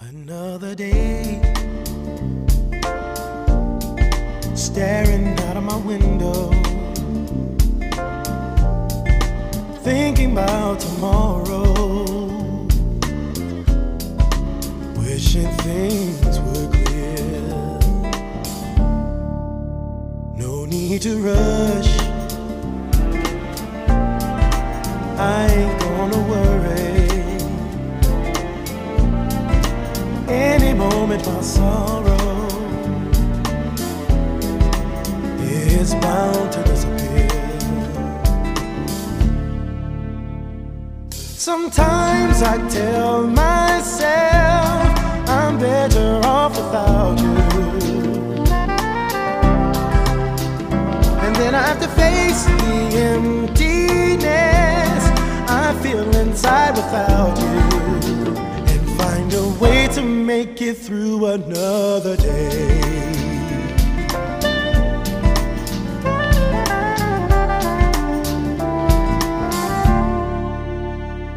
Another day, staring out of my window, thinking about tomorrow, wishing things were clear. No need to rush, I ain't gonna worry. Moment my sorrow is bound to disappear. Sometimes I tell myself I'm better off without you. And then I have to face the emptiness I feel inside without you make it through another day.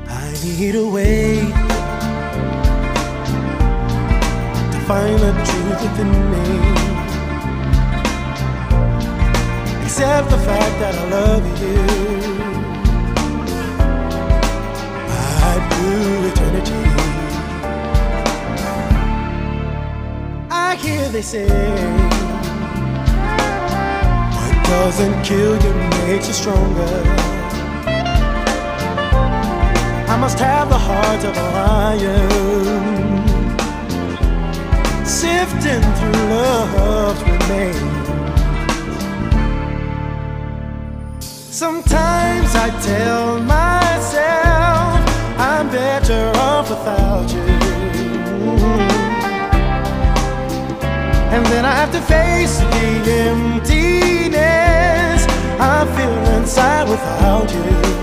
I need a way to find the truth within me. Accept the fact that I love you. They say. What doesn't kill you makes you stronger. I must have the heart of a lion. Sifting through love's remains. Sometimes I tell myself face the emptiness. I feel inside without you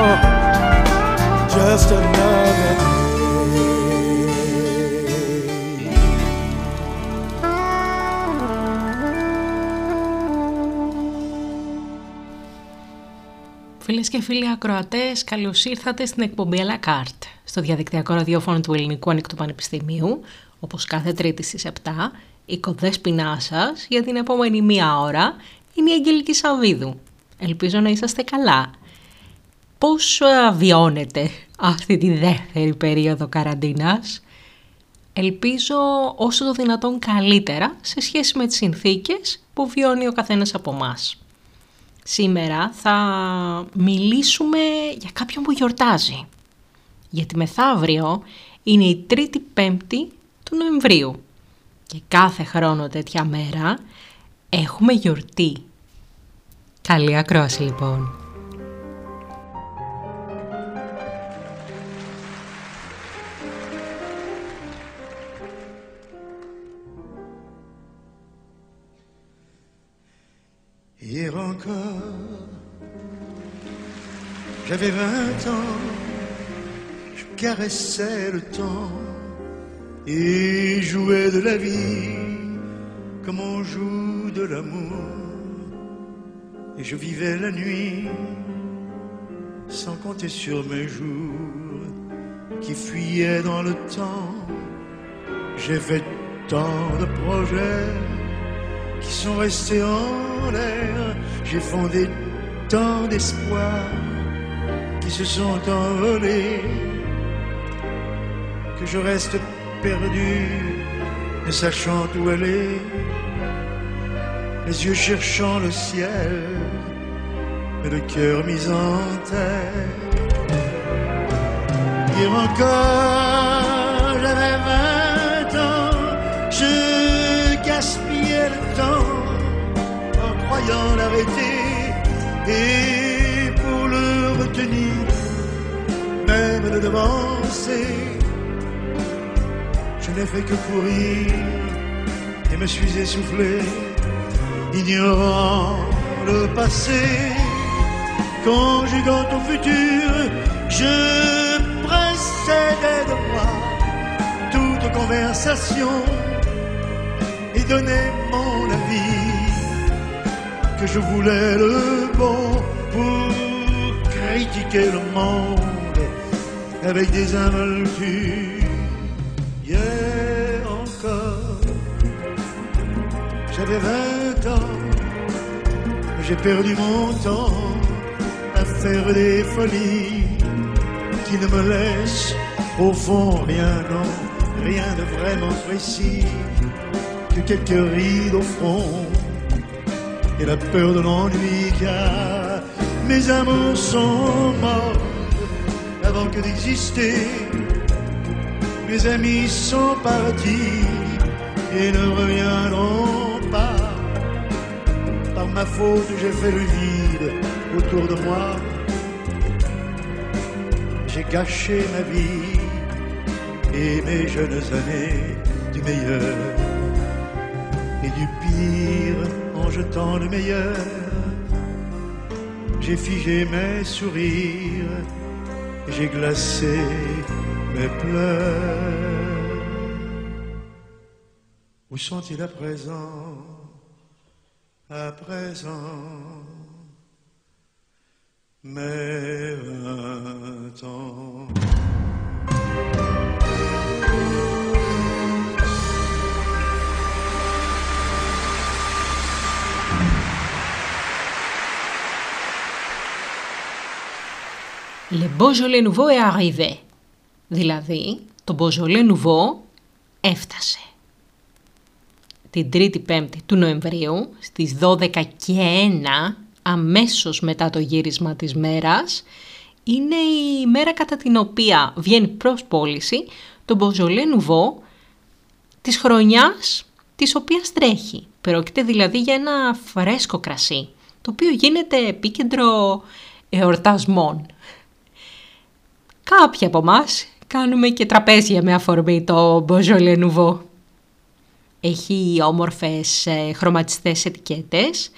Just another day. Φίλες και φίλοι ακροατές, καλώς ήρθατε στην εκπομπή à la carte, στο διαδικτυακό ραδιόφωνο του Ελληνικού Ανοιχτού Πανεπιστημίου, όπως κάθε τρίτη στις 7, η κοδέσποινά σας για την επόμενη μία ώρα είναι η Αγγελική Σαββίδου. Ελπίζω να είσαστε καλά. Πώς ε, βιώνετε αυτή τη δεύτερη περίοδο καραντίνας; Ελπίζω όσο το δυνατόν καλύτερα σε σχέση με τις συνθήκες που βιώνει ο καθένας από μας. Σήμερα θα μιλήσουμε για κάποιον που γιορτάζει. Γιατί μεθαύριο είναι η τρίτη πέμπτη του Νοεμβρίου. Και κάθε χρόνο τέτοια μέρα έχουμε γιορτή. Καλή ακρόαση λοιπόν. Hier encore, j'avais vingt ans, je caressais le temps et jouais de la vie comme on joue de l'amour. Et je vivais la nuit sans compter sur mes jours qui fuyaient dans le temps. J'ai fait tant de projets qui sont restés en l'air. J'ai fondé tant d'espoirs qui se sont envolés, que je reste perdu, ne sachant où aller, les yeux cherchant le ciel, et le cœur mis en terre. Hier encore, et pour le retenir, même le devancer. Je n'ai fait que courir et me suis essoufflé, ignorant le passé, conjuguant au futur, je précédais de moi toute conversation et donnais mon avis que je voulais le bon pour critiquer le monde avec des involtures. Hier encore, j'avais vingt ans, j'ai perdu mon temps à faire des folies qui ne me laissent au fond rien, non, rien de vraiment précis que quelques rides au front et la peur de l'ennui car mes amours sont morts avant que d'exister. Mes amis sont partis et ne reviendront pas. Par ma faute, j'ai fait le vide autour de moi. J'ai gâché ma vie et mes jeunes années du meilleur et du pire en jetant le meilleur. J'ai figé mes sourires, j'ai glacé mes pleurs. Où sont-ils à présent? À présent, mes vingt ans. Le Beaujolais Nouveau est arrivé. Δηλαδή, το Beaujolais Nouveau έφτασε. Την 3η Πέμπτη του Νοεμβρίου, στις 12 και 1, αμέσως μετά το γύρισμα της μέρας, είναι η μέρα κατά την οποία βγαίνει προς πώληση το Beaujolais Nouveau της χρονιάς της οποίας τρέχει. Πρόκειται δηλαδή για ένα φρέσκο κρασί, το οποίο γίνεται επίκεντρο εορτασμών. Κάποιοι από εμάς κάνουμε και τραπέζια με αφορμή το Beaujolais Nouveau. Έχει όμορφες ε, χρωματιστές ετικέτες,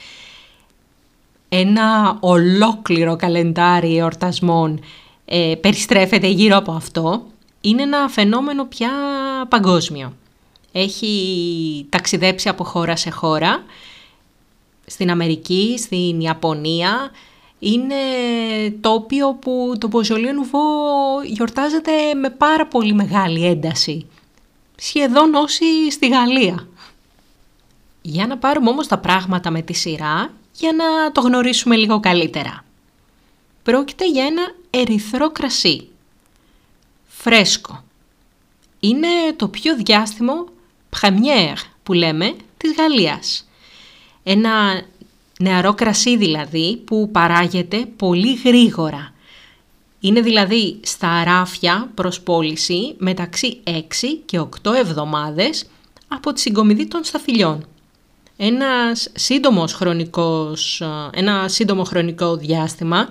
ένα ολόκληρο καλεντάρι εορτασμών ε, περιστρέφεται γύρω από αυτό. Είναι ένα φαινόμενο πια παγκόσμιο. Έχει ταξιδέψει από χώρα σε χώρα, στην Αμερική, στην Ιαπωνία, είναι τοπίο που το Beaujolais Nouveau γιορτάζεται με πάρα πολύ μεγάλη ένταση. Σχεδόν όσοι στη Γαλλία. Για να πάρουμε όμως τα πράγματα με τη σειρά, για να το γνωρίσουμε λίγο καλύτερα. Πρόκειται για ένα ερυθρό κρασί. Φρέσκο. Είναι το πιο διάστημο première που λέμε της Γαλλίας. Ένα Νεαρό κρασί δηλαδή που παράγεται πολύ γρήγορα. Είναι δηλαδή στα αράφια προς πώληση μεταξύ 6 και 8 εβδομάδες από τη συγκομιδή των σταφυλιών. Ένας σύντομος χρονικός, ένα σύντομο χρονικό διάστημα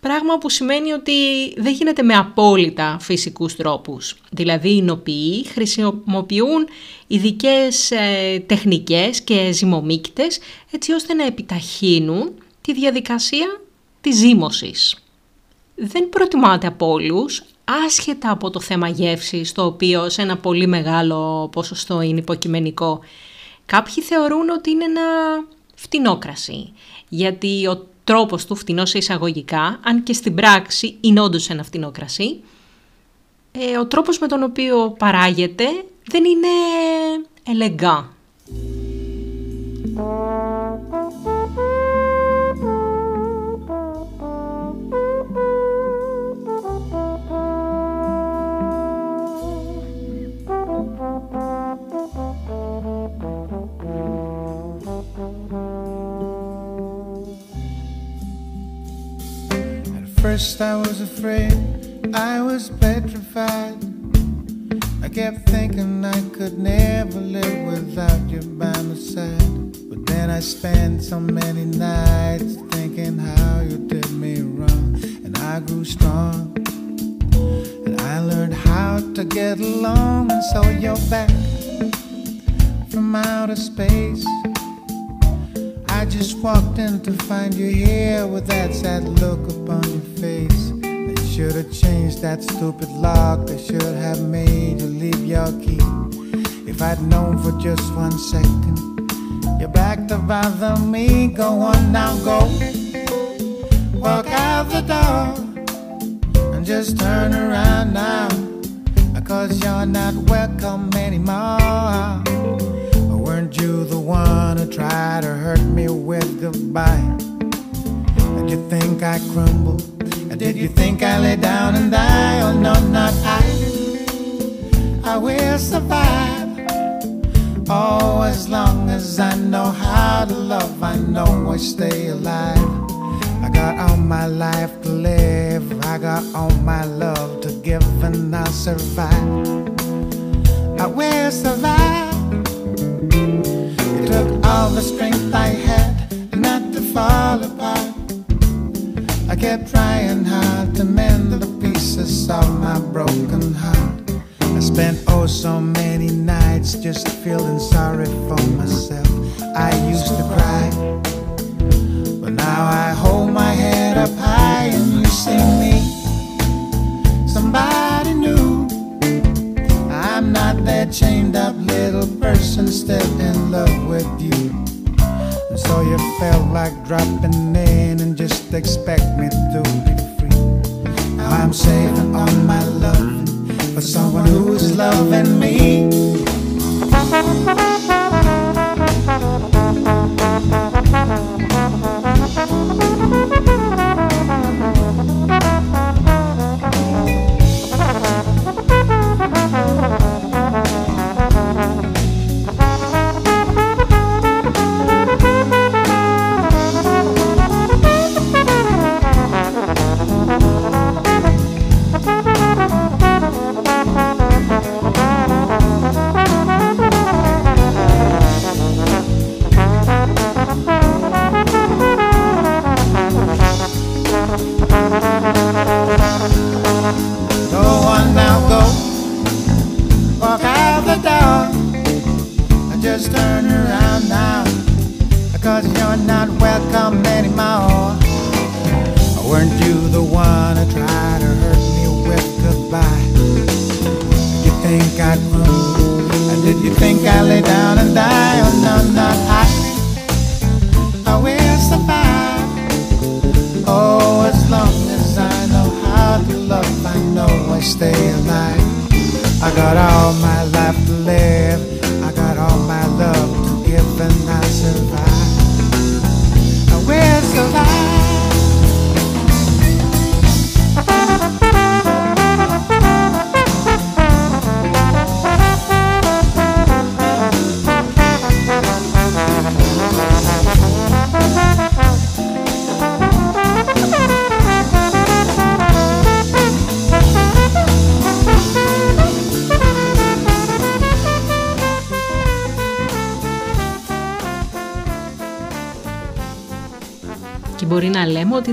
Πράγμα που σημαίνει ότι δεν γίνεται με απόλυτα φυσικούς τρόπους. Δηλαδή οι νοποιοί χρησιμοποιούν ειδικές ε, τεχνικές και ζυμομύκητες έτσι ώστε να επιταχύνουν τη διαδικασία της ζύμωσης. Δεν προτιμάται από όλους, άσχετα από το θέμα γεύσης, το οποίο σε ένα πολύ μεγάλο ποσοστό είναι υποκειμενικό. Κάποιοι θεωρούν ότι είναι ένα φτηνό κρασί, γιατί ο τρόπος του φτηνός σε εισαγωγικά, αν και στην πράξη είναι όντως ένα φτηνό κρασί, ε, ο τρόπος με τον οποίο παράγεται δεν είναι ελεγκά. First I was afraid, I was petrified. I kept thinking I could never live without you by my side. But then I spent so many nights thinking how you did me wrong. And I grew strong. And I learned how to get along. And so you're back from outer space. I just walked in to find you here with that sad look upon your face. They should have changed that stupid lock. They should have made you leave your key. If I'd known for just one second, you're back to bother me. Go on now, go. Walk out the door and just turn around now. Cause you're not welcome anymore. Weren't you the one who tried to hurt me with goodbye? Did you think I crumbled? And did you think I lay down and die? Oh no, not I. I will survive. Oh, as long as I know how to love, I know I stay alive. I got all my life to live, I got all my love to give, and I'll survive. I will survive. Took all the strength I had not to fall apart. I kept trying hard to mend the pieces of my broken heart. I spent oh so many nights just feeling sorry for myself. I used to cry, but now I hold my head up high and you see me. Somebody that chained up little person still in love with you. So you felt like dropping in and just expect me to be free. Now I'm saving all my love for someone who's loving me.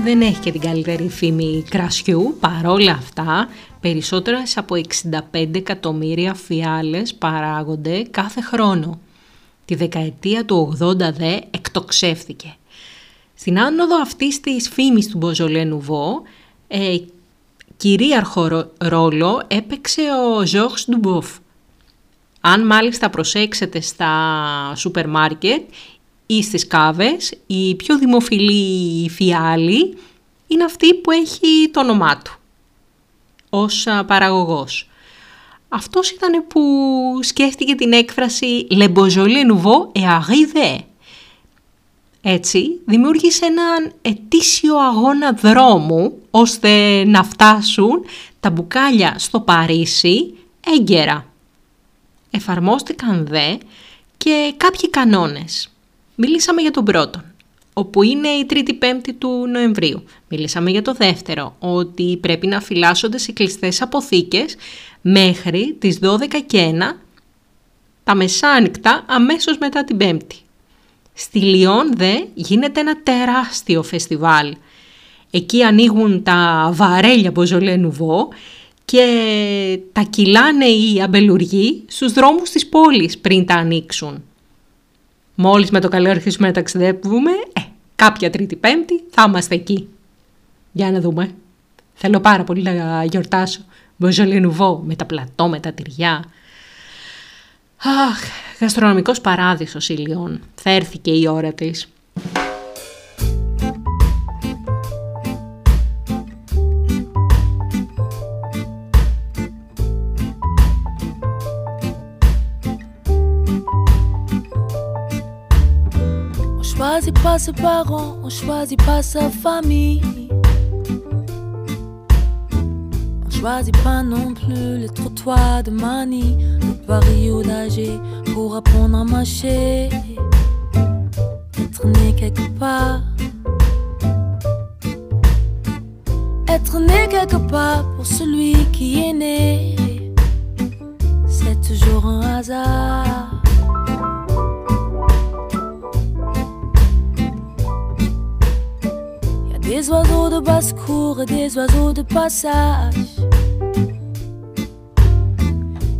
Δεν έχει και την καλύτερη φήμη κρασιού, παρόλα αυτά περισσότερες από 65 εκατομμύρια φιάλες παράγονται κάθε χρόνο. Τη δεκαετία του 80 δε εκτοξεύθηκε. Στην άνοδο αυτής της φήμης του Μποζολέ Νουβό, ε, κυρίαρχο ρο- ρόλο έπαιξε ο Ζόρς Ντουμπόφ. Αν μάλιστα προσέξετε στα σούπερ μάρκετ ή στις κάβες, η πιο δημοφιλή φιάλη είναι αυτή που έχει το όνομά του ως α, παραγωγός. Αυτός ήταν που σκέφτηκε την έκφραση «Le Beaujolais Nouveau et arrivé». Έτσι, δημιούργησε έναν ετήσιο αγώνα δρόμου ώστε να φτάσουν τα μπουκάλια στο Παρίσι έγκαιρα. Εφαρμόστηκαν δε και κάποιοι κανόνες. Μιλήσαμε για τον πρώτον. όπου είναι η 3η-5η του Νοεμβρίου. Μιλήσαμε για το δεύτερο, ότι πρέπει να φυλάσσονται σε κλειστές αποθήκες μέχρι τις 12 και 1 τα μεσάνυχτα αμέσως μετά την Πέμπτη. Στη Λιόν δε γίνεται ένα τεράστιο φεστιβάλ. Εκεί ανοίγουν τα βαρέλια Μποζολέ Νουβό και τα κυλάνε οι αμπελουργοί στους δρόμους της πόλης πριν τα ανοίξουν. Μόλις με το καλό αρχίσουμε να ταξιδεύουμε, ε, κάποια τρίτη πέμπτη θα είμαστε εκεί. Για να δούμε. Θέλω πάρα πολύ να γιορτάσω. Μποζολέ Νουβό με τα πλατό, με τα τυριά. Αχ, γαστρονομικός παράδεισος η Λιόν. Θα έρθει και η ώρα της. Choisit pas ses parents, on choisit pas sa famille. On choisit pas non plus les trottoirs de Mani, le ou d'Alger pour apprendre à marcher. Être né quelque part. Être né quelque part pour celui qui est né, c'est toujours un hasard. Des oiseaux de basse-cour et des oiseaux de passage.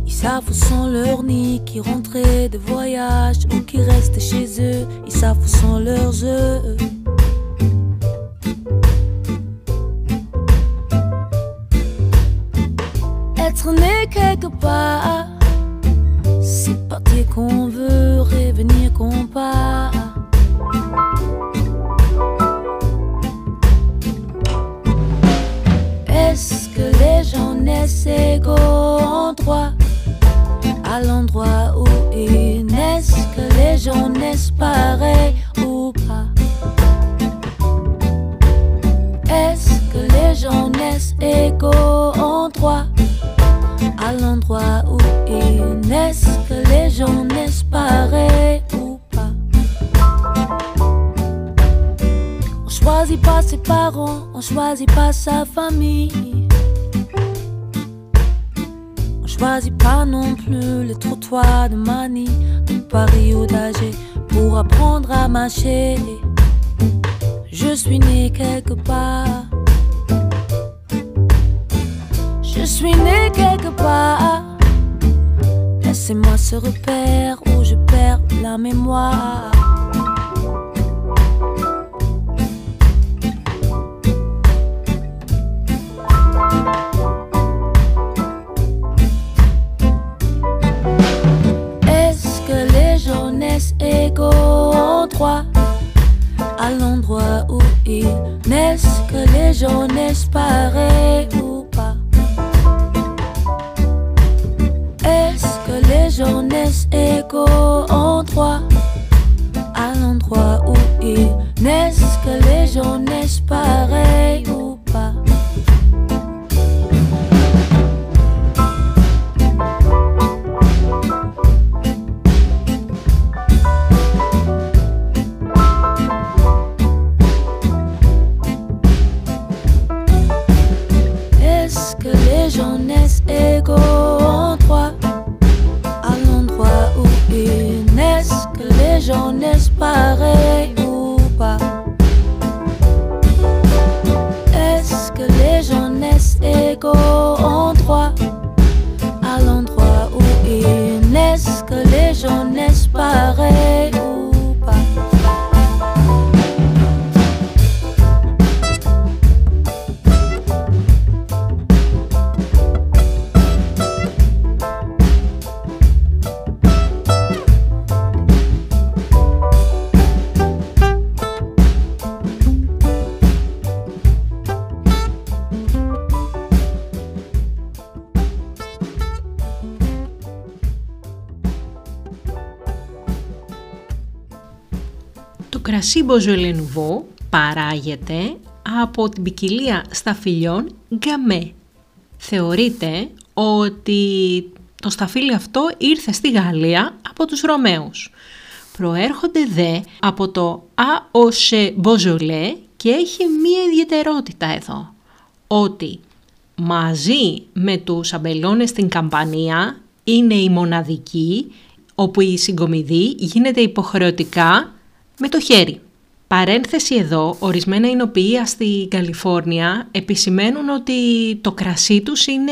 Ils savent où sont leurs nids qui rentraient de voyage ou qui restent chez eux. Ils savent où sont leurs œufs. Plus les trottoirs de Mani, de Paris ou d'Alger pour apprendre à marcher. Je suis né quelque part. Je suis né quelque part. Laissez-moi ce repère où je perds la mémoire. À l'endroit où ils naissent Que les gens naissent κρασί Beaujolais Nouveau παράγεται από την ποικιλία σταφυλιών γκαμέ. Θεωρείται ότι το σταφύλι αυτό ήρθε στη Γαλλία από τους Ρωμαίους. προέρχονται δε από το ΑΟΣΕ Μποζολέ και έχει μία ιδιαιτερότητα εδώ, ότι μαζί με τους αμπελώνες στην καμπανία είναι η μοναδική όπου η συγκομιδή γίνεται υποχρεωτικά με το χέρι. Παρένθεση εδώ, ορισμένα εινοποιεία στη Καλιφόρνια επισημαίνουν ότι το κρασί τους είναι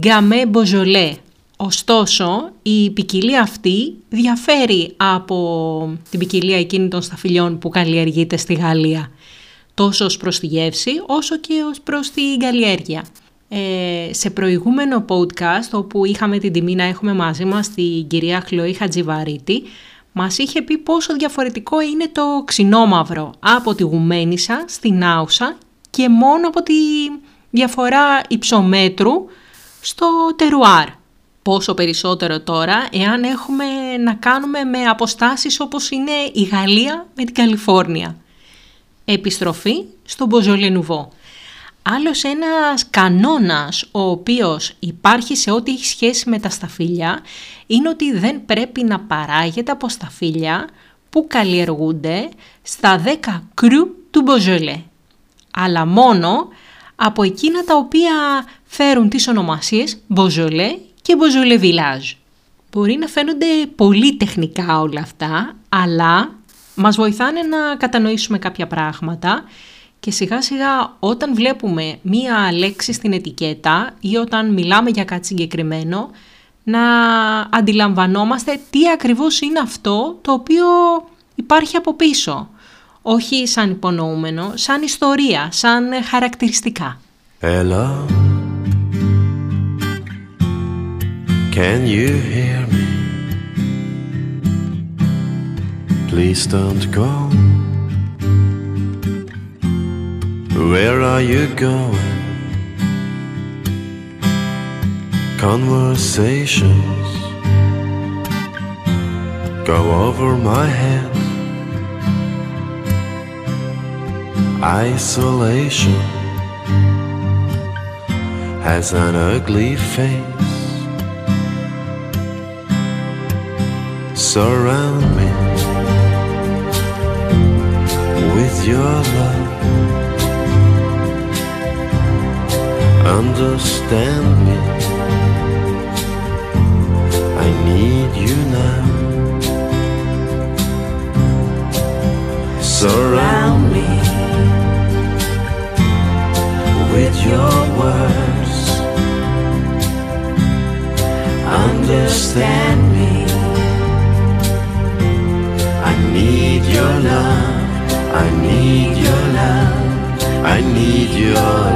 γκαμέ μποζολέ. Ωστόσο, η ποικιλία αυτή διαφέρει από την ποικιλία εκείνη των σταφυλιών που καλλιεργείται στη Γαλλία. Τόσο ως προς τη γεύση, όσο και ως προς την καλλιέργεια. Ε, σε προηγούμενο podcast, όπου είχαμε την τιμή να έχουμε μαζί μας την κυρία Χλωή Χατζιβαρίτη, μας είχε πει πόσο διαφορετικό είναι το ξινόμαυρο από τη Γουμένισσα στην Άουσα και μόνο από τη διαφορά υψομέτρου στο τερουάρ. Πόσο περισσότερο τώρα εάν έχουμε να κάνουμε με αποστάσεις όπως είναι η Γαλλία με την Καλιφόρνια. Επιστροφή στο Μποζολενουβό. Άλλος ένας κανόνας ο οποίος υπάρχει σε ό,τι έχει σχέση με τα σταφύλια είναι ότι δεν πρέπει να παράγεται από σταφύλια που καλλιεργούνται στα 10 κρου του Μποζολέ, αλλά μόνο από εκείνα τα οποία φέρουν τις ονομασίες Μποζολέ και Μποζολέ Village. Μπορεί να φαίνονται πολύ τεχνικά όλα αυτά, αλλά μας βοηθάνε να κατανοήσουμε κάποια πράγματα και σιγά σιγά όταν βλέπουμε μία λέξη στην ετικέτα ή όταν μιλάμε για κάτι συγκεκριμένο, να αντιλαμβανόμαστε τι ακριβώς είναι αυτό το οποίο υπάρχει από πίσω. Όχι σαν υπονοούμενο, σαν ιστορία, σαν χαρακτηριστικά. Hello Can you hear me? Please don't go Where are you going? Conversations go over my head. Isolation has an ugly face. Surround me with your love. Understand me. I need you now. Surround me with your words. Understand me. I need your love. I need your love. I need your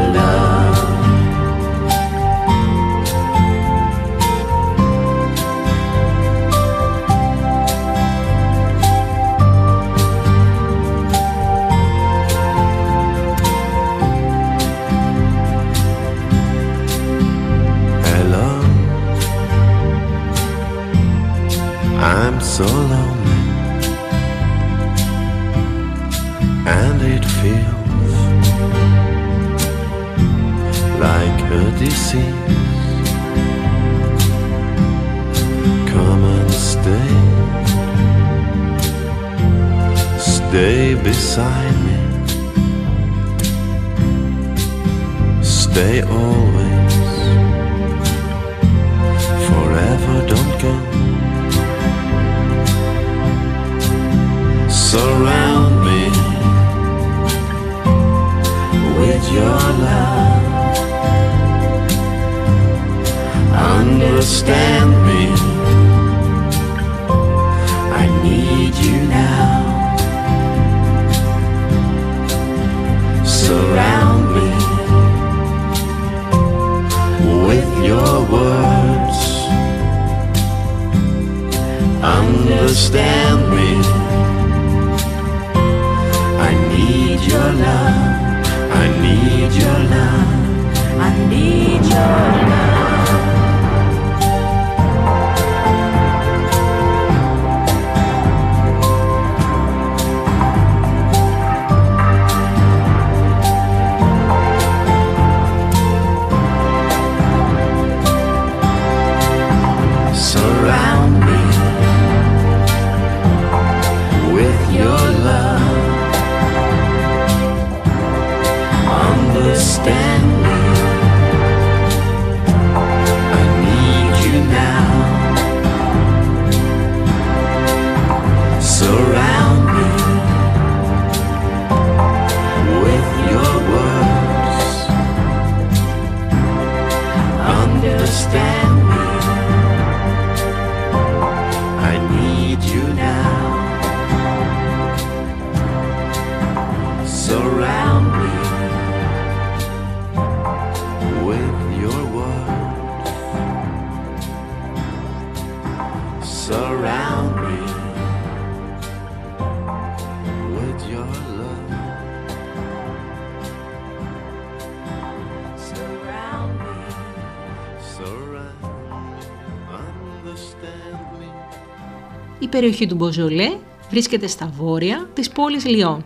περιοχή του Μποζολέ βρίσκεται στα βόρεια της πόλης Λιών.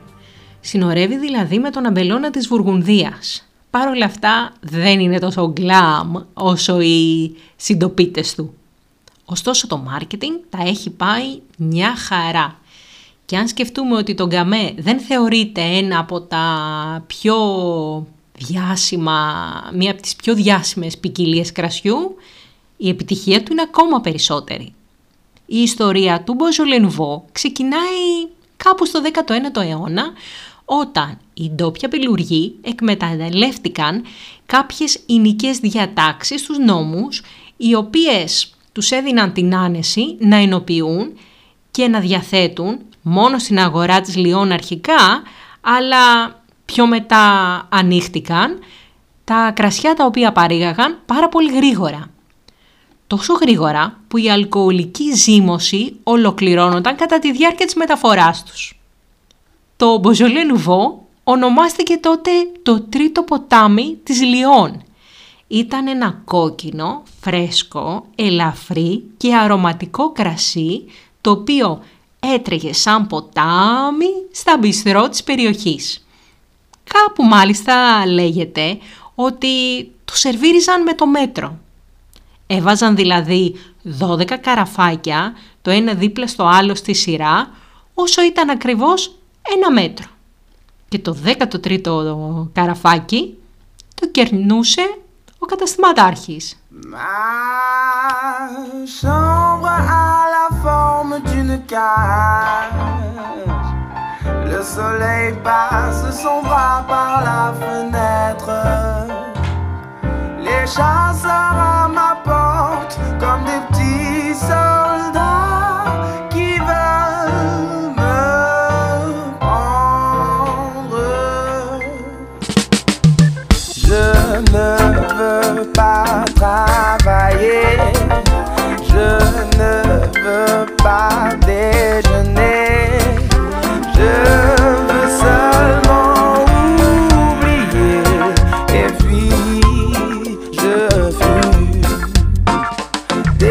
Συνορεύει δηλαδή με τον αμπελώνα της Βουργουνδίας. Παρ' όλα αυτά δεν είναι τόσο γκλάμ όσο οι συντοπίτες του. Ωστόσο το μάρκετινγκ τα έχει πάει μια χαρά. Και αν σκεφτούμε ότι το γκαμέ δεν θεωρείται ένα από τα πιο διάσημα, μία από τις πιο διάσημες ποικιλίες κρασιού, η επιτυχία του είναι ακόμα περισσότερη. Η ιστορία του Μποζολενβό ξεκινάει κάπου στο 19ο αιώνα όταν οι ντόπια πελουργοί εκμεταλλεύτηκαν κάποιες εινικές διατάξεις στους νόμους οι οποίες τους έδιναν την άνεση να ενοποιούν και να διαθέτουν μόνο στην αγορά της Λιών αρχικά, αλλά πιο μετά ανοίχτηκαν τα κρασιά τα οποία παρήγαγαν πάρα πολύ γρήγορα. Τόσο γρήγορα που η αλκοολική ζύμωση ολοκληρώνονταν κατά τη διάρκεια της μεταφοράς τους. Το Μποζολέ Νουβό ονομάστηκε τότε το τρίτο ποτάμι της Λιών. Ήταν ένα κόκκινο, φρέσκο, ελαφρύ και αρωματικό κρασί το οποίο έτρεγε σαν ποτάμι στα μπιστρό της περιοχής. Κάπου μάλιστα λέγεται ότι το σερβίριζαν με το μέτρο. Έβαζαν δηλαδή 12 καραφάκια, το ένα δίπλα στο άλλο στη σειρά, όσο ήταν ακριβώς ένα μέτρο. Και το 13ο καραφάκι το κερνούσε ο καταστηματάρχης. Le soleil passe son bras par la fenêtre. Les chasseurs à ma porte comme des petits soldats qui veulent me prendre. Je ne veux pas travailler. Je ne veux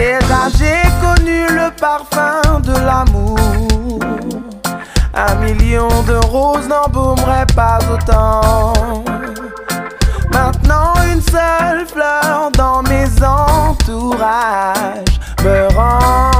J'ai connu le parfum de l'amour. Un million de roses n'embaumeraient pas autant. Maintenant une seule fleur dans mes entourages me rend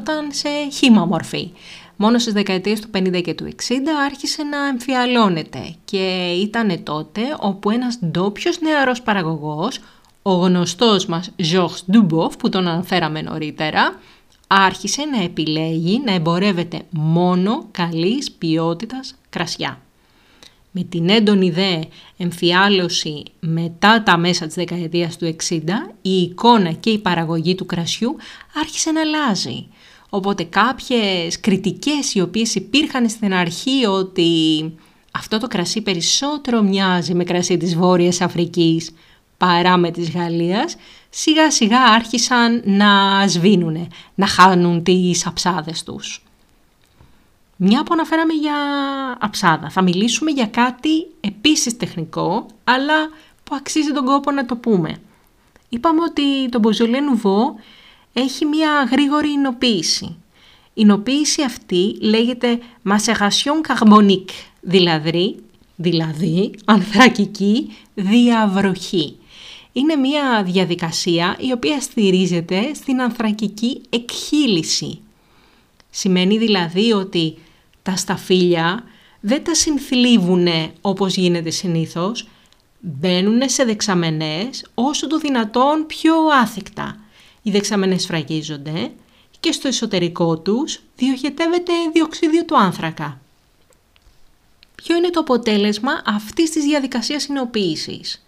γινόταν σε χήμα μορφή. Μόνο στις δεκαετίες του 50 και του 60 άρχισε να εμφιαλώνεται και ήταν τότε όπου ένας ντόπιος νεαρός παραγωγός, ο γνωστός μας Georges Duboff που τον αναφέραμε νωρίτερα, άρχισε να επιλέγει να εμπορεύεται μόνο καλής ποιότητας κρασιά. Με την έντονη δε εμφιάλωση μετά τα μέσα της δεκαετίας του 60, η εικόνα και η παραγωγή του κρασιού άρχισε να αλλάζει. Οπότε κάποιες κριτικές οι οποίες υπήρχαν στην αρχή ότι αυτό το κρασί περισσότερο μοιάζει με κρασί της Βόρειας Αφρικής παρά με της Γαλλίας, σιγά σιγά άρχισαν να σβήνουν, να χάνουν τις αψάδες τους. Μια που αναφέραμε για αψάδα, θα μιλήσουμε για κάτι επίσης τεχνικό, αλλά που αξίζει τον κόπο να το πούμε. Είπαμε ότι το Beaujolais Nouveau έχει μια γρήγορη εινοποίηση. Η εινοποίηση αυτή λέγεται macération carbonique, δηλαδή, δηλαδή ανθρακική διαβροχή. Είναι μια διαδικασία η οποία στηρίζεται στην ανθρακική εκχύληση. Σημαίνει δηλαδή ότι τα σταφύλια δεν τα συνθλίβουν όπως γίνεται συνήθως, μπαίνουν σε δεξαμενές όσο το δυνατόν πιο άθικτα. Οι δεξαμενές φραγίζονται και στο εσωτερικό τους διοχετεύεται διοξίδιο του άνθρακα. Ποιο είναι το αποτέλεσμα αυτής της διαδικασίας συνοποίησης;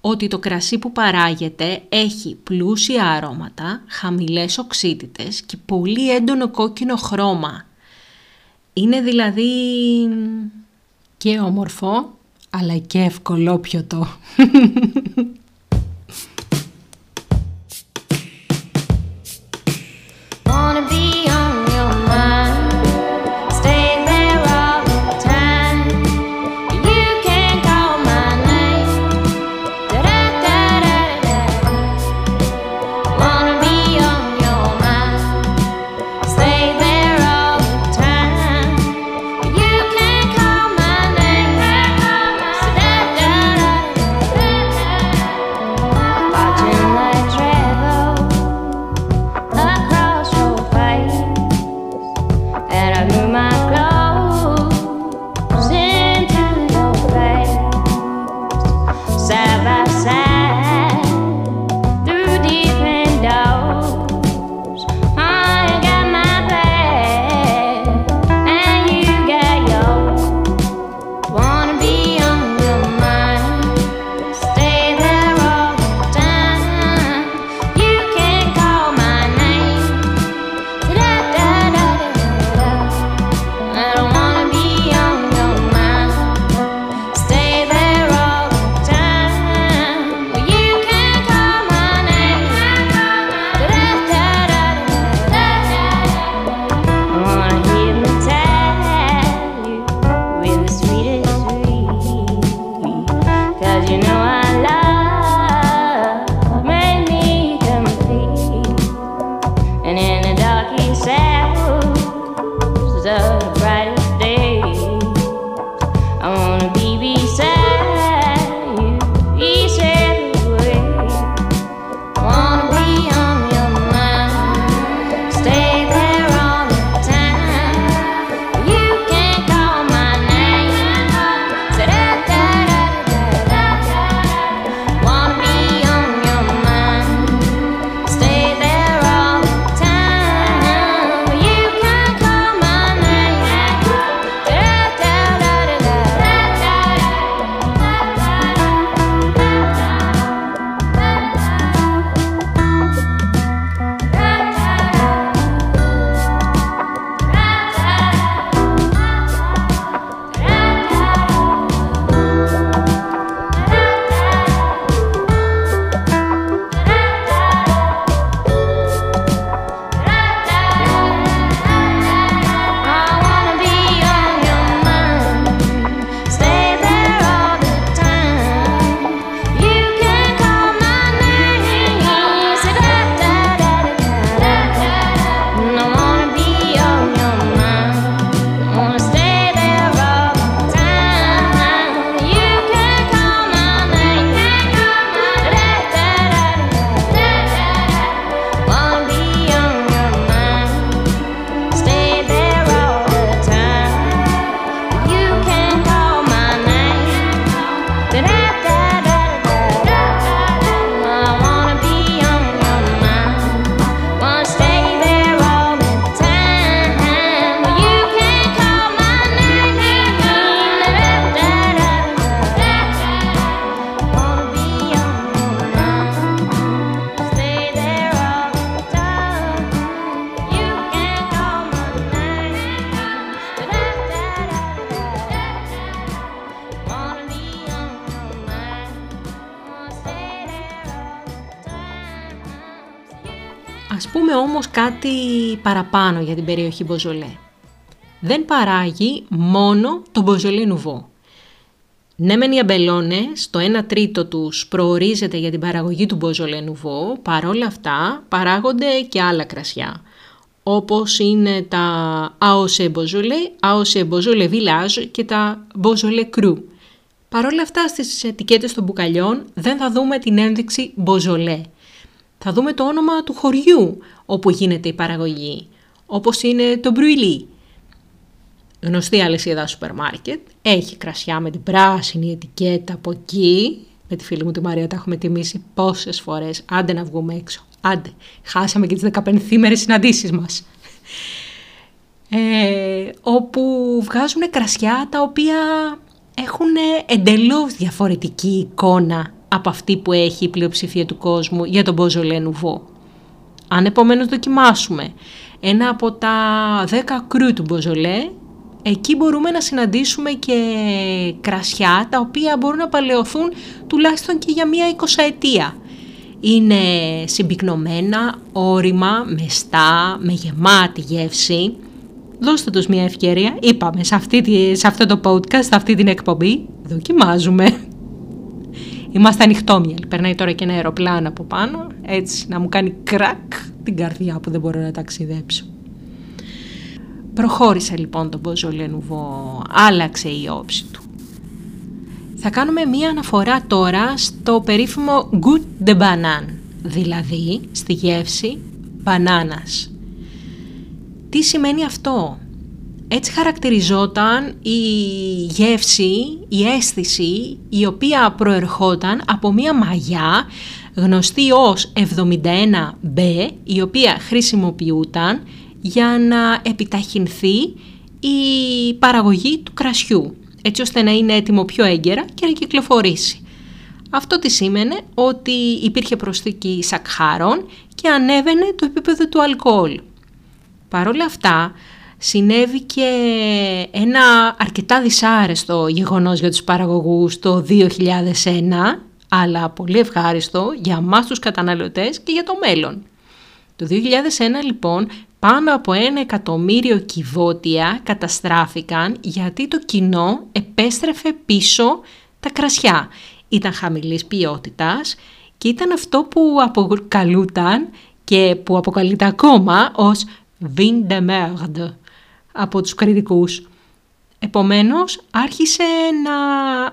Ότι το κρασί που παράγεται έχει πλούσια αρώματα, χαμηλές οξύτητες και πολύ έντονο κόκκινο χρώμα. Είναι δηλαδή και όμορφο, αλλά και ευκολόπιωτο. Ας κάτι παραπάνω για την περιοχή Μποζολέ. Δεν παράγει μόνο το Μποζολέ Νουβό. Ναι μεν οι αμπελώνες, το 1 τρίτο τους προορίζεται για την παραγωγή του Μποζολέ Νουβό, παρόλα αυτά παράγονται και άλλα κρασιά, όπως είναι τα AOC Beaujolais, AOC Beaujolais Village και τα Beaujolais Cru. Παρ' όλα αυτά στις ετικέτες των μπουκαλιών δεν θα δούμε την ένδειξη Beaujolais. Θα δούμε το όνομα του χωριού όπου γίνεται η παραγωγή, όπως είναι το Μπρουιλί. Γνωστή αλυσίδα σούπερ μάρκετ, έχει κρασιά με την πράσινη ετικέτα από εκεί. Με τη φίλη μου τη Μαρία τα έχουμε τιμήσει πόσες φορές. Άντε να βγούμε έξω. Άντε, χάσαμε και τις 15 θύμερες συναντήσεις μας. Ε, όπου βγάζουν κρασιά τα οποία έχουν εντελώς διαφορετική εικόνα από αυτή που έχει η πλειοψηφία του κόσμου για τον Μποζολέ Νουβό. Αν επομένως δοκιμάσουμε ένα από τα 10 κρού του Μποζολέ, εκεί μπορούμε να συναντήσουμε και κρασιά τα οποία μπορούν να παλαιωθούν τουλάχιστον και για μία εικοσαετία. Είναι συμπυκνωμένα, όρημα, μεστά, με γεμάτη γεύση. Δώστε τους μια ευκαιρία. Είπαμε σε, αυτή, σε αυτό το podcast, σε αυτή την εκπομπή, δοκιμάζουμε. Είμαστε ανοιχτόμυαλοι. Περνάει τώρα και ένα αεροπλάνο από πάνω, έτσι να μου κάνει κρακ την καρδιά που δεν μπορώ να ταξιδέψω. Προχώρησε λοιπόν τον Μποζολέ Νουβό, άλλαξε η όψη του. Θα κάνουμε μία αναφορά τώρα στο περίφημο goût de banane, δηλαδή στη γεύση μπανάνας. Τι σημαίνει αυτό; Έτσι χαρακτηριζόταν η γεύση, η αίσθηση η οποία προερχόταν από μία μαγιά γνωστή ως 71B η οποία χρησιμοποιούταν για να επιταχυνθεί η παραγωγή του κρασιού έτσι ώστε να είναι έτοιμο πιο έγκαιρα και να κυκλοφορήσει. Αυτό τι σήμαινε ότι υπήρχε προσθήκη σακχάρων και ανέβαινε το επίπεδο του αλκοόλ. Παρ' όλα αυτά, συνέβη και ένα αρκετά δυσάρεστο γεγονός για τους παραγωγούς το 2001, αλλά πολύ ευχάριστο για μας τους καταναλωτές και για το μέλλον. Το 2001 λοιπόν πάνω από ένα εκατομμύριο κυβότια καταστράφηκαν γιατί το κοινό επέστρεφε πίσω τα κρασιά. Ήταν χαμηλής ποιότητας και ήταν αυτό που αποκαλούταν και που αποκαλείται ακόμα ως vin de merde από τους κριτικούς. Επομένως άρχισε να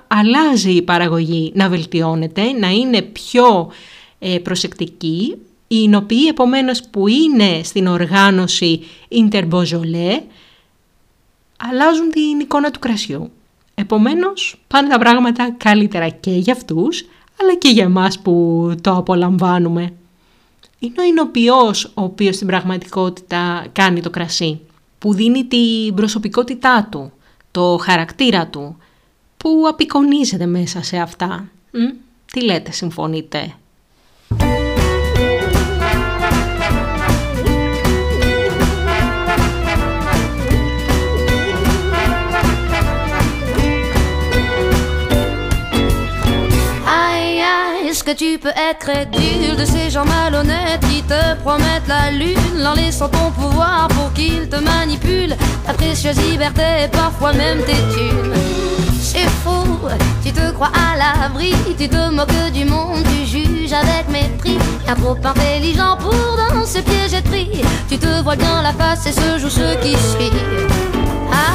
αλλάζει η παραγωγή, να βελτιώνεται, να είναι πιο ε, προσεκτική οι εινοποιοί επομένως που είναι στην οργάνωση Interboζολέ αλλάζουν την εικόνα του κρασιού. Επομένως πάνε τα πράγματα καλύτερα και για αυτούς αλλά και για εμάς που το απολαμβάνουμε. Είναι ο εινοποιός ο οποίος στην πραγματικότητα κάνει το κρασί, που δίνει την προσωπικότητά του, το χαρακτήρα του, που απεικονίζεται μέσα σε αυτά. Τι λέτε, συμφωνείτε; que tu peux être crédule de ces gens malhonnêtes qui te promettent la lune en laissant ton pouvoir pour qu'ils te manipulent ta précieuse liberté parfois même tes thunes. C'est fou, tu te crois à l'abri, tu te moques du monde, tu juges avec mépris. Un trop intelligent pour dans ce piège et pris. Tu te vois bien la face et se joue ce qui suit.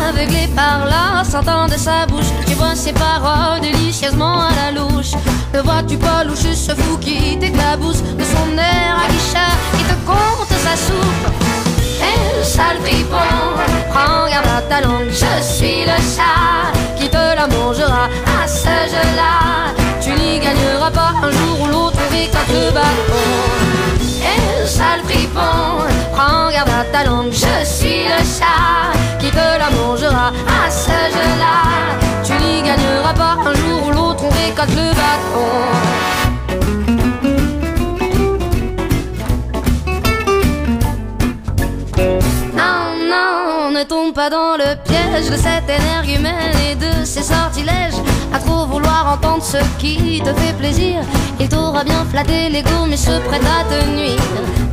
Aveuglé par là, sentant de sa bouche, tu vois ses paroles délicieusement à la louche. Ne vois-tu pas loucher ce fou qui t'éclabousse de son air à guichard qui te compte sa soupe? Eh, sale fripon, prends garde à ta langue, je suis le chat qui te la mangera à ce jeu-là. Tu n'y gagneras pas un jour ou l'autre avec le bâton. Eh, sale fripon, prends garde à ta langue, je suis le chat qui te la mangera à ce jeu-là. Tu n'y gagneras pas un jour ou l'autre, on récolte le bâton. Non, non, ne tombe pas dans le piège de cette énergumène et de ses sortilèges. À trop vouloir entendre ce qui te fait plaisir, il t'aura bien flatté l'ego, mais se prête à te nuire.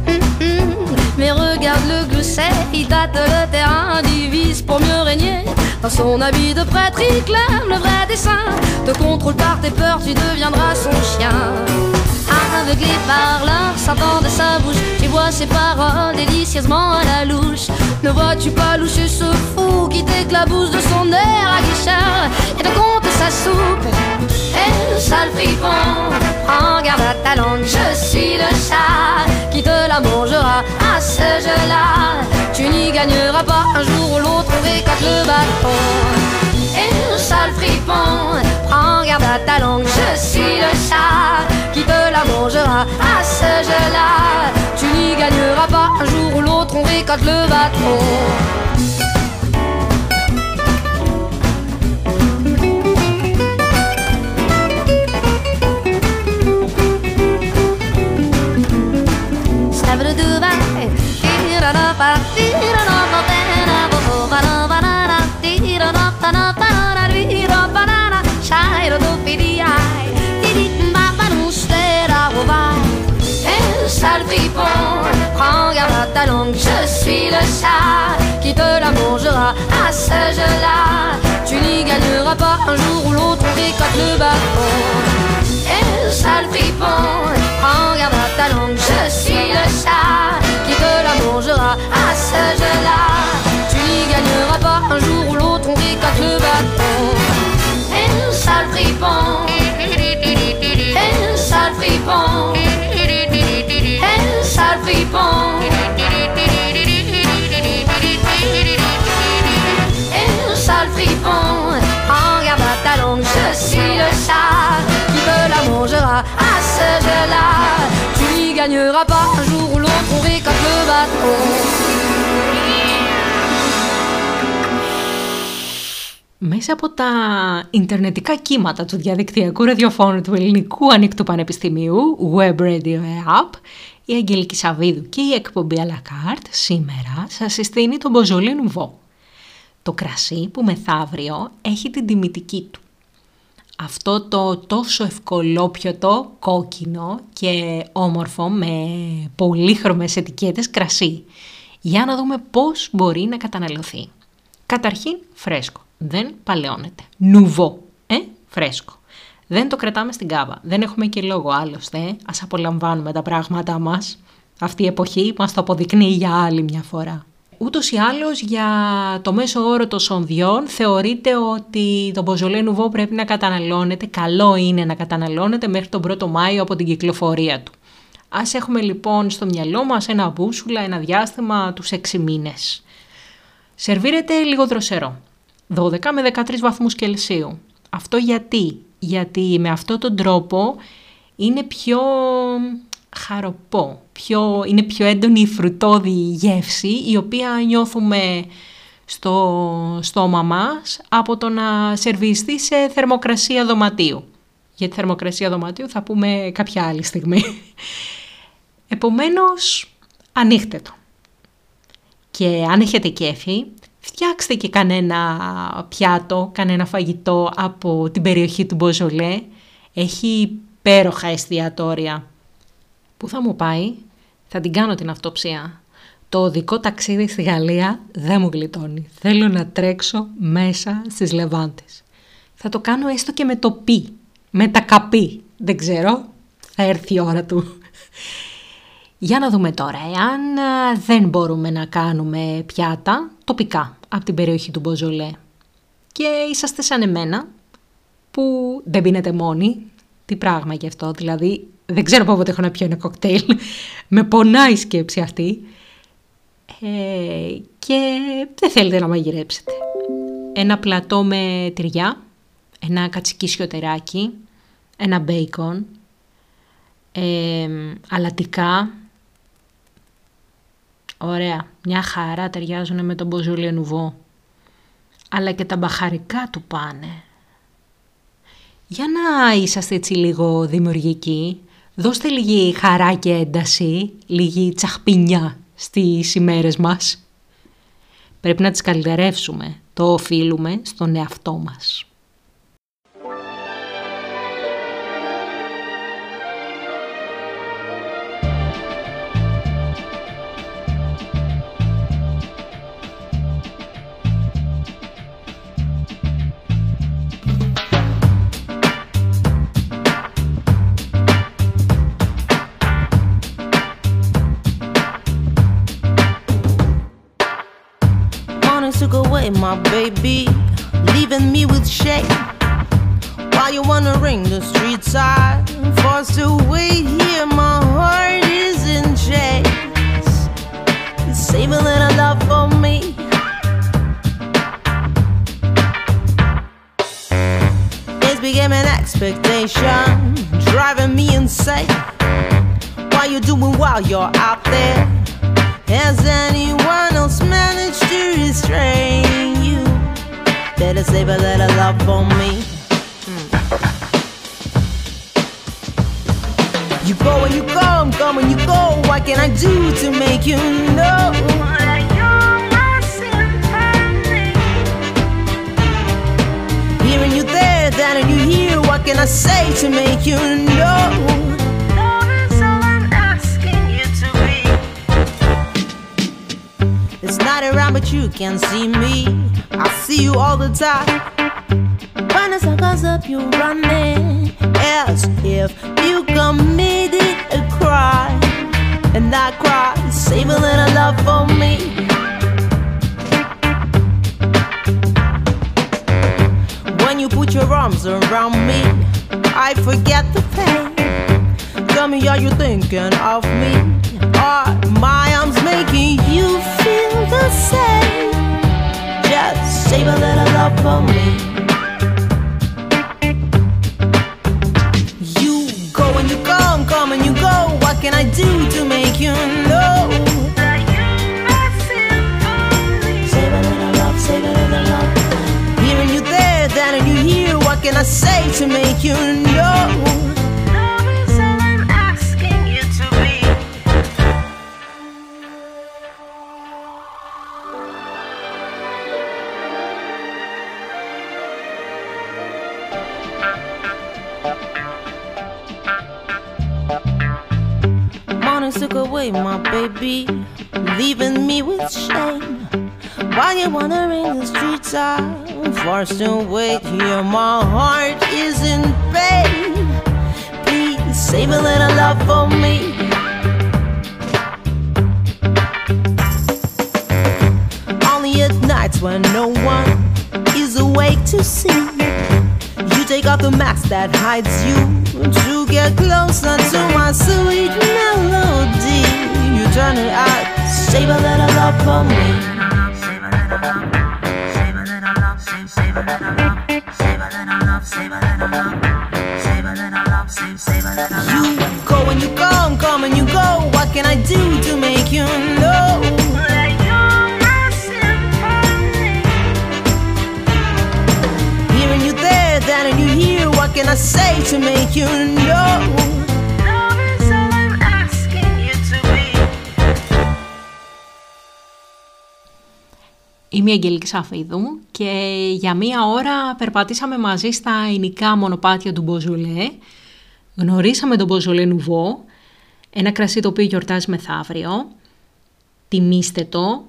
Hum, hum, Mais regarde le glousset, il tâte le terrain, divise pour mieux régner. Dans son habit de prêtre, il clame le vrai dessin. Te contrôle par tes peurs, tu deviendras son chien. Aveuglé par l'art de sa bouche, tu vois ses paroles délicieusement à la louche. Ne vois-tu pas loucher ce fou qui t'éclabousse de son air à guichard? Et te compte sa soupe Et le sale fripon, prends garde à ta langue, je suis le chat qui te la mangera à ce jeu-là. Tu n'y gagneras pas un jour ou l'autre, on récolte le bâton. Et le sale fripon, prends garde à ta langue, je suis le chat qui te la mangera à ce jeu-là. Tu n'y gagneras pas un jour ou l'autre, on récolte le bâton. Je suis le chat qui te la mangera à ce jeu-là. Tu n'y gagneras pas un jour ou l'autre, on le bâton. Chat qui te la mangera à ce jeu-là. Tu n'y gagneras pas un jour un sale fripon, un sale fripon, un sale fripon. Un sale fripon, regarde à ta langue, je suis le chat qui me la mangera à ce jeu-là. Tu n'y gagneras pas un jour ou l'autre, on récolte le bâton. Μέσα από τα ιντερνετικά κύματα του διαδικτυακού ραδιοφώνου του Ελληνικού Ανοιχτού Πανεπιστημίου, Web Radio App, η Αγγελική Σαββίδου και η εκπομπή à la carte σήμερα σας συστήνει τον Μποζολί Νουβό. Το κρασί που μεθαύριο έχει την τιμητική του αυτό το τόσο ευκολόπιωτο, κόκκινο και όμορφο με πολύχρωμες ετικέτες κρασί. Για να δούμε πώς μπορεί να καταναλωθεί. Καταρχήν φρέσκο, δεν παλαιώνεται. Νουβό, ε, φρέσκο. Δεν το κρατάμε στην κάβα. Δεν έχουμε και λόγο άλλωστε. Ας απολαμβάνουμε τα πράγματά μας. Αυτή η εποχή μας το αποδεικνύει για άλλη μια φορά. Ούτως ή άλλως για το μέσο όρο των σονδιών θεωρείται ότι το μποζολέ νουβό πρέπει να καταναλώνεται, καλό είναι να καταναλώνεται μέχρι τον 1ο Μάιο από την κυκλοφορία του. Ας έχουμε λοιπόν στο μυαλό μας ένα μπούσουλα, ένα διάστημα τους 6 μήνες. Σερβίρεται λίγο δροσερό, 12 με 13 βαθμούς Κελσίου. Αυτό γιατί, γιατί με αυτόν τον τρόπο είναι πιο χαροπό, πιο, είναι πιο έντονη η φρουτόδη γεύση η οποία νιώθουμε στο στόμα μας από το να σερβιστεί σε θερμοκρασία δωματίου. Για τη θερμοκρασία δωματίου θα πούμε κάποια άλλη στιγμή. Επομένως, ανοίχτε το. Και αν έχετε κέφι, φτιάξτε και κανένα πιάτο, κανένα φαγητό από την περιοχή του Μποζολέ. Έχει υπέροχα εστιατόρια Πού θα μου πάει, θα την κάνω την αυτοψία. Το οδικό ταξίδι στη Γαλλία δεν μου γλιτώνει. Θέλω να τρέξω μέσα στις Λεβάντες. Θα το κάνω έστω και με το πι, με τα καπί. Δεν ξέρω, θα έρθει η ώρα του. Για να δούμε τώρα, εάν δεν μπορούμε να κάνουμε πιάτα τοπικά από την περιοχή του Μποζολέ και είσαστε σαν εμένα που δεν πίνετε μόνοι, τι πράγμα γι' αυτό, δηλαδή δεν ξέρω πότε έχω να πιω ένα κοκτέιλ. Με πονάει η σκέψη αυτή. Ε, και δεν θέλετε να μαγειρέψετε. Ένα πλατό με τυριά, ένα κατσικίσιο τεράκι, ένα μπέικον, ε, αλατικά. Ωραία, μια χαρά ταιριάζουν με τον μποζούλιο νουβό. Αλλά και τα μπαχαρικά του πάνε. Για να είσαστε έτσι λίγο δημιουργικοί, Δώστε λίγη χαρά και ένταση, λίγη τσαχπινιά στις ημέρες μας. Πρέπει να τις καλυτερεύσουμε, το οφείλουμε στον εαυτό μας. My baby, leaving me with shame. While you wanna ring the streets are forced to wait here, my heart is in chains. Save a little love for me. It's became an expectation, driving me insane. Why you doing while you're out there? Has anyone else managed to restrain you? Better save a little love for me. Hmm. You go and you come, come and you go. What can I do to make you know? that? Hearing you there, then and you here. What can I say to make you know? Not around, but you can see me. I see you all the time. When the sun comes up, you're running as if you committed a crime. And I cry, save a little love for me. When you put your arms around me, I forget the pain. Tell me, are you thinking of me? Are my arms making you feel the same? Just save a little love for me. You go and you come, come and you go. What can I do to make you know? Save a little love, save a little love. You there, and you here. What can I say to make you know? Away my baby, leaving me with shame. While you're wandering the streets, I'm forced to wait here. My heart is in pain. Please save a little love for me. Only at nights when no one is awake to see. You take off the mask that hides you to get closer to my sweet melody turn it out. Save a little love for me. Save a little love, save a little love, save a little love. You go and you come, come and you go. What can I do to make you know? Hearing you there, that and you here. What can I say to make you know? Η Αγγελική Σαφίδου και για μία ώρα περπατήσαμε μαζί στα εινικά μονοπάτια του Μποζολέ. Γνωρίσαμε τον Μποζολέ Νουβό, ένα κρασί το οποίο γιορτάζει μεθαύριο. Τιμήστε το.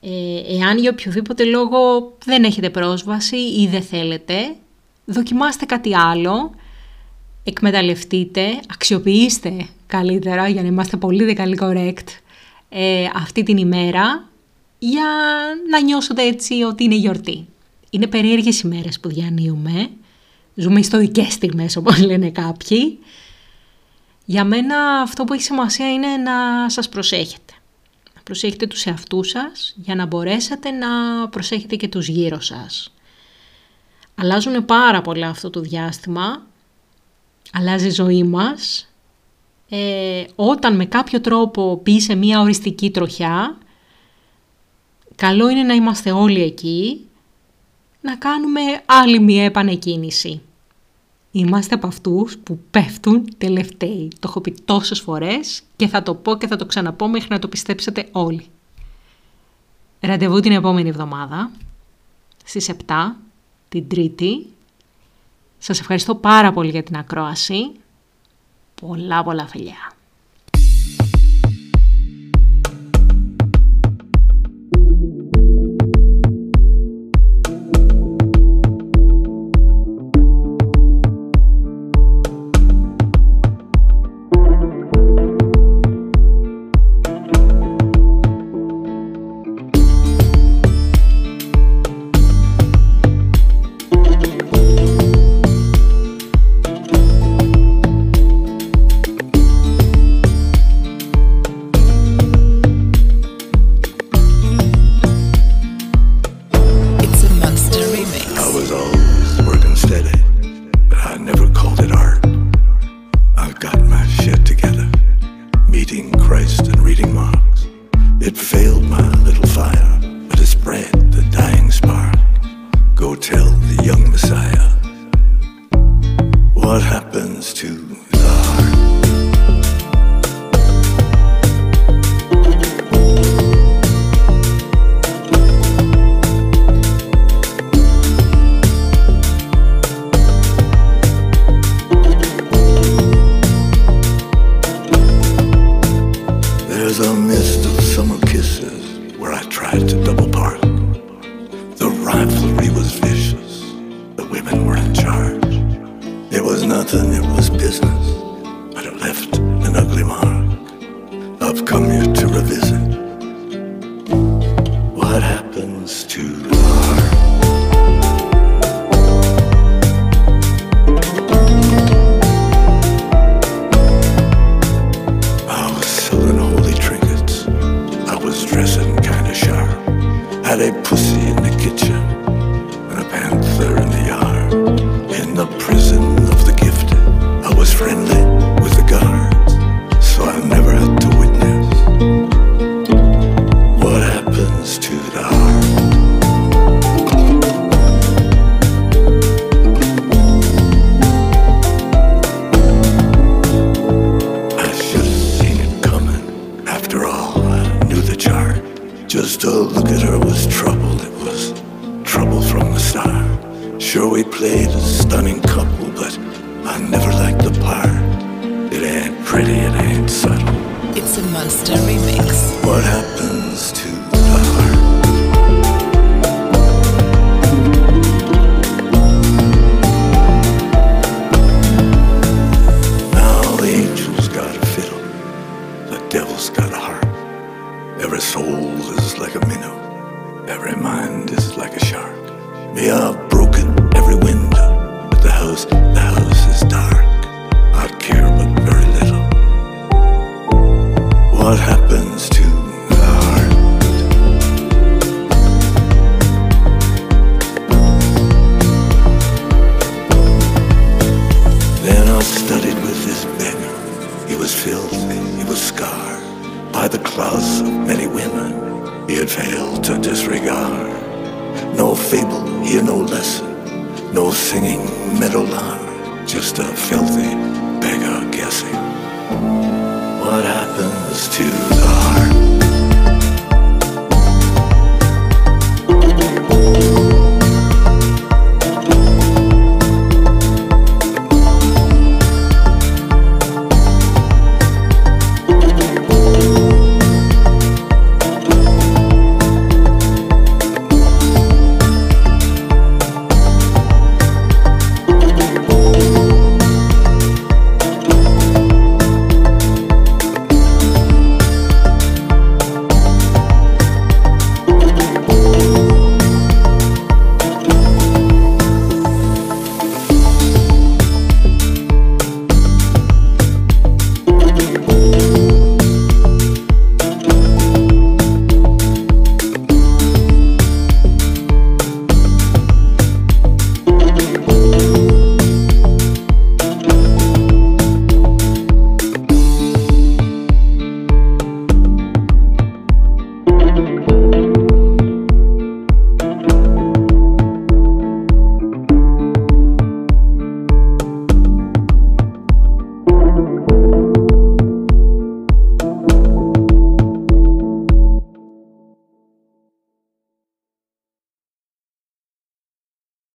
Ε, εάν για οποιοδήποτε λόγο δεν έχετε πρόσβαση ή δεν θέλετε, δοκιμάστε κάτι άλλο. Εκμεταλλευτείτε, αξιοποιήστε καλύτερα για να είμαστε πολύ δεκαλή correct ε, αυτή την ημέρα για να νιώσετε έτσι ότι είναι γιορτή. Είναι περίεργες ημέρες που διανύουμε. Ζούμε ιστορικές στιγμές όπως λένε κάποιοι. Για μένα αυτό που έχει σημασία είναι να σας προσέχετε. Να προσέχετε τους εαυτούς σας για να μπορέσετε να προσέχετε και τους γύρω σας. Αλλάζουν πάρα πολλά αυτό το διάστημα. Αλλάζει η ζωή μας. Ε, όταν με κάποιο τρόπο μπει σε μια οριστική τροχιά, καλό είναι να είμαστε όλοι εκεί, να κάνουμε άλλη μια επανεκκίνηση. Είμαστε από αυτούς που πέφτουν τελευταίοι. Το έχω πει τόσες φορές και θα το πω και θα το ξαναπώ μέχρι να το πιστέψετε όλοι. Ραντεβού την επόμενη εβδομάδα, στις 7, την Τρίτη. Σας ευχαριστώ πάρα πολύ για την ακρόαση. Πολλά πολλά φιλιά. Double park.